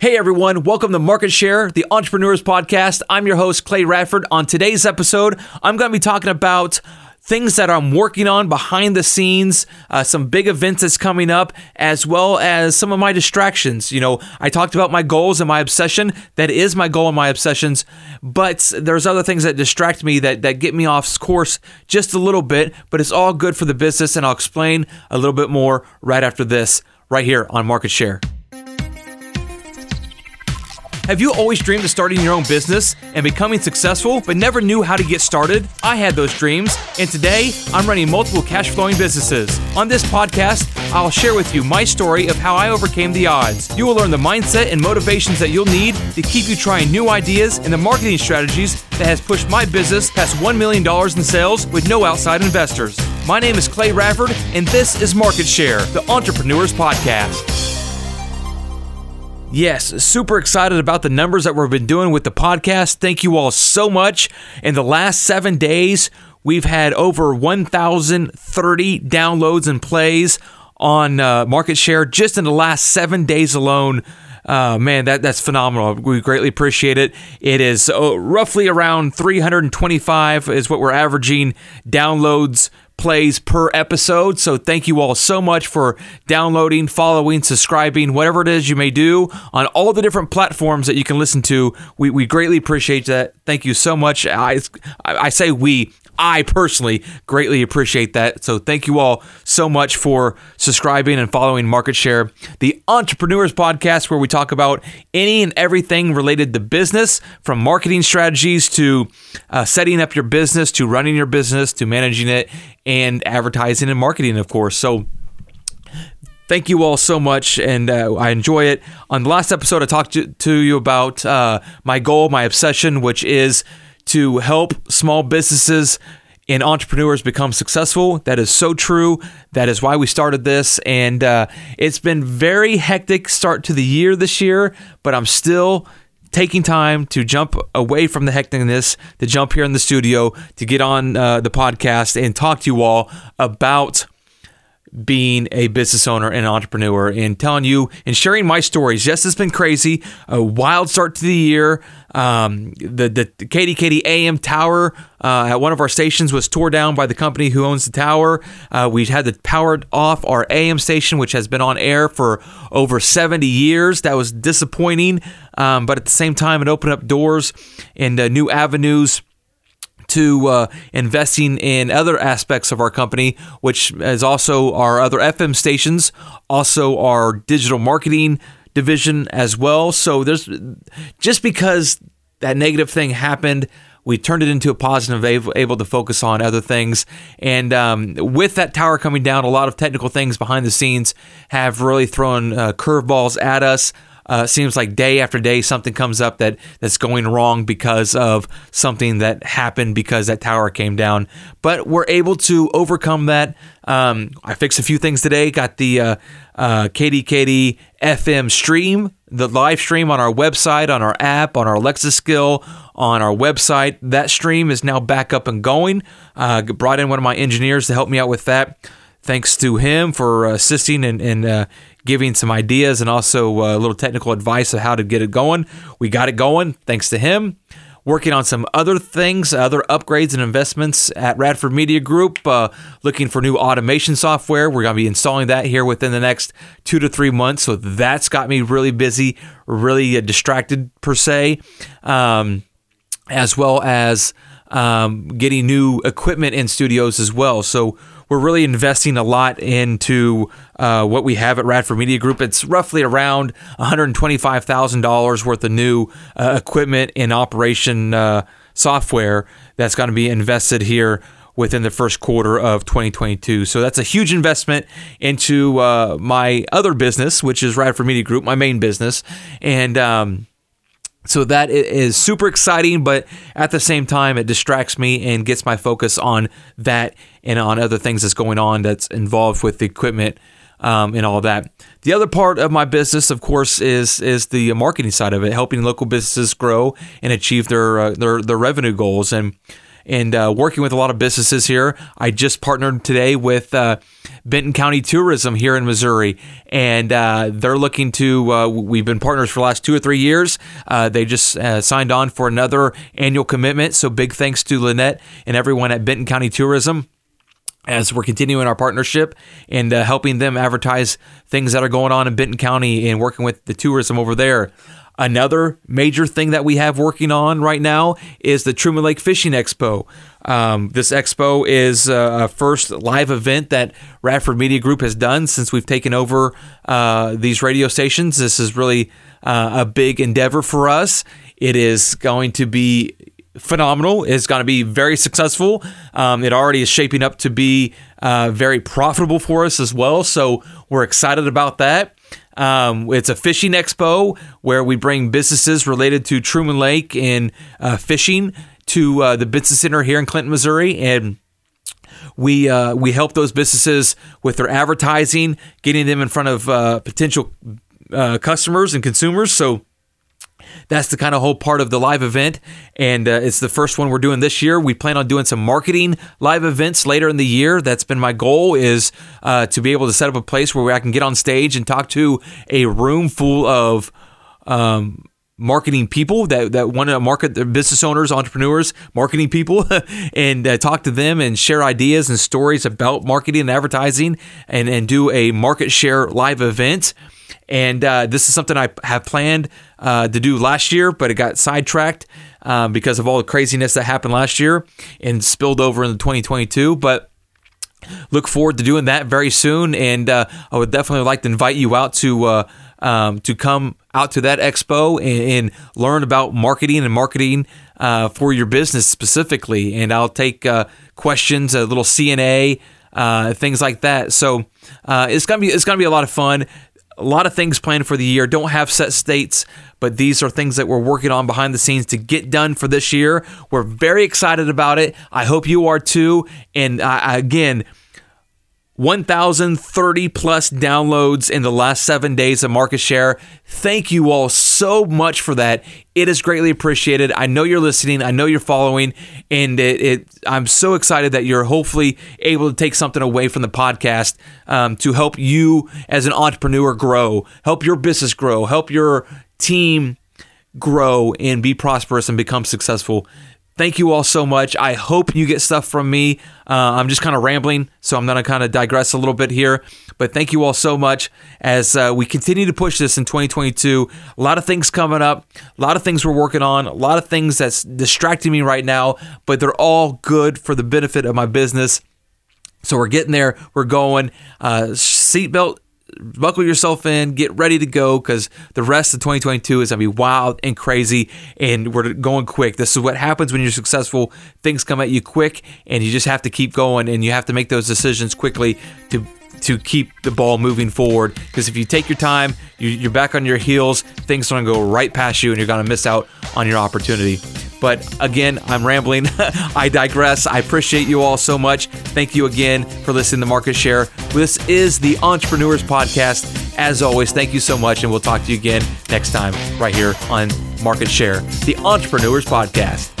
Hey everyone, welcome to Market Share, the Entrepreneurs Podcast. I'm your host, Clay Radford. On today's episode, I'm going to be talking about things that I'm working on behind the scenes, uh, some big events that's coming up, as well as some of my distractions. You know, I talked about my goals and my obsession. That is my goal and my obsessions, but there's other things that distract me that, that get me off course just a little bit, but it's all good for the business, and I'll explain a little bit more right after this, right here on Market Share. Have you always dreamed of starting your own business and becoming successful, but never knew how to get started? I had those dreams, and today I'm running multiple cash flowing businesses. On this podcast, I'll share with you my story of how I overcame the odds. You will learn the mindset and motivations that you'll need to keep you trying new ideas and the marketing strategies that has pushed my business past $1 million in sales with no outside investors. My name is Clay Radford, and this is Market Share, the Entrepreneurs Podcast. Yes, super excited about the numbers that we've been doing with the podcast. Thank you all so much. In the last seven days, we've had over 1,030 downloads and plays on uh, market share just in the last seven days alone. Uh, man, that that's phenomenal. We greatly appreciate it. It is uh, roughly around 325 is what we're averaging downloads plays per episode. So thank you all so much for downloading, following, subscribing, whatever it is you may do on all the different platforms that you can listen to. We, we greatly appreciate that. Thank you so much. I, I say we, I personally greatly appreciate that. So thank you all so much for subscribing and following Market Share, the Entrepreneurs Podcast, where we talk about any and everything related to business, from marketing strategies to uh, setting up your business, to running your business, to managing it, and advertising and marketing, of course. So thank you all so much and uh, i enjoy it on the last episode i talked to, to you about uh, my goal my obsession which is to help small businesses and entrepreneurs become successful. That is so true. That is why we started this. And uh, it's been very hectic start to the year this year, but I'm still taking time to jump away from the hecticness, to jump here in the studio, to get on uh, the podcast and talk to you all about being a business owner and entrepreneur and telling you and sharing my stories. Yes, it's been crazy. A wild start to the year. Um, the, the, KDKD AM tower uh, at one of our stations was tore down by the company who owns the tower. Uh, we had to power off our AM station, which has been on air for over 70 years. That was disappointing. Um, but at the same time, it opened up doors and uh, new avenues to uh, investing in other aspects of our company, which is also our other FM stations, also our digital marketing division as well. So there's just because that negative thing happened, we turned it into a positive, able, able to focus on other things. And um, with that tower coming down, a lot of technical things behind the scenes have really thrown uh, curveballs at us. Uh, seems like day after day something comes up that that's going wrong because of something that happened because that tower came down. But we're able to overcome that. Um, I fixed a few things today. Got the uh, uh, KDKD FM stream, the live stream on our website, on our app, on our Alexa skill, on our website. That stream is now back up and going. Uh, brought in one of my engineers to help me out with that thanks to him for assisting and, and uh, giving some ideas and also uh, a little technical advice of how to get it going. We got it going thanks to him. Working on some other things, other upgrades and investments at Radford Media Group, uh, looking for new automation software. We're going to be installing that here within the next two to three months. So that's got me really busy, really uh, distracted, per se, um, as well as um, getting new equipment in studios as well. So we're really investing a lot into uh, what we have at Radford Media Group. It's roughly around $125,000 worth of new uh, equipment and operation uh, software that's going to be invested here within the first quarter of 2022. So that's a huge investment into uh, my other business, which is Radford Media Group, my main business. And, um, so that is super exciting, but at the same time, it distracts me and gets my focus on that and on other things that's going on that's involved with the equipment um, and all that. The other part of my business, of course, is is the marketing side of it, helping local businesses grow and achieve their uh, their their revenue goals and and uh, working with a lot of businesses here. I just partnered today with uh, Benton County Tourism here in Missouri, and uh, they're looking to. Uh, we've been partners for the last two or three years. Uh, they just uh, signed on for another annual commitment. So big thanks to Lynette and everyone at Benton County Tourism as we're continuing our partnership and uh, helping them advertise things that are going on in Benton County and working with the tourism over there. Another major thing that we have working on right now is the Truman Lake Fishing Expo. Um, this expo is uh, a first live event that Radford Media Group has done since we've taken over uh, these radio stations. This is really uh, a big endeavor for us. It is going to be phenomenal. It's going to be very successful. Um, it already is shaping up to be uh, very profitable for us as well. So we're excited about that. Um, it's a fishing expo where we bring businesses related to Truman Lake and uh, fishing to uh, the business center here in Clinton, Missouri, and we uh, we help those businesses with their advertising, getting them in front of uh, potential uh, customers and consumers. So that's the kind of whole part of the live event. And uh, it's the first one we're doing this year. We plan on doing some marketing live events later in the year. That's been my goal is uh, to be able to set up a place where I can get on stage and talk to a room full of um, marketing people that, that want to market their business owners, entrepreneurs, marketing people, and uh, talk to them and share ideas and stories about marketing and advertising and, and do a market share live event. And uh, this is something I have planned uh, to do last year, but it got sidetracked um, because of all the craziness that happened last year and spilled over into 2022. But look forward to doing that very soon. And uh, I would definitely like to invite you out to uh, um, to come out to that expo and, and learn about marketing and marketing uh, for your business specifically. And I'll take uh, questions, a little CNA. Uh, things like that. So uh, it's gonna be it's gonna be a lot of fun a lot of things planned for the year. Don't have set states, but these are things that we're working on behind the scenes to get done for this year. We're very excited about it. I hope you are too. And uh, again, 1,030 plus downloads in the last seven days of market share. Thank you all so much for that. It is greatly appreciated. I know you're listening. I know you're following, and it, it I'm so excited that you're hopefully able to take something away from the podcast um, to help you as an entrepreneur grow, help your business grow, help your team grow and be prosperous and become successful. Thank you all so much. I hope you get stuff from me. Uh, I'm just kind of rambling, so I'm going to kind of digress a little bit here. But thank you all so much as uh, we continue to push this in 2022. A lot of things coming up, a lot of things we're working on, a lot of things that's distracting me right now, but they're all good for the benefit of my business. So we're getting there. We're going. Uh, seatbelt buckle yourself in, get ready to go because the rest of 2022 is going to be wild and crazy and we're going quick. This is what happens when you're successful. Things come at you quick and you just have to keep going and you have to make those decisions quickly to to keep the ball moving forward because if you take your time, you're back on your heels, things are going to go right past you and you're going to miss out on your opportunity. But again, I'm rambling. I digress. I appreciate you all so much. Thank you again for listening to Market Share. This is the Entrepreneurs Podcast. As always, thank you so much, and we'll talk to you again next time right here on Market Share, the Entrepreneurs Podcast.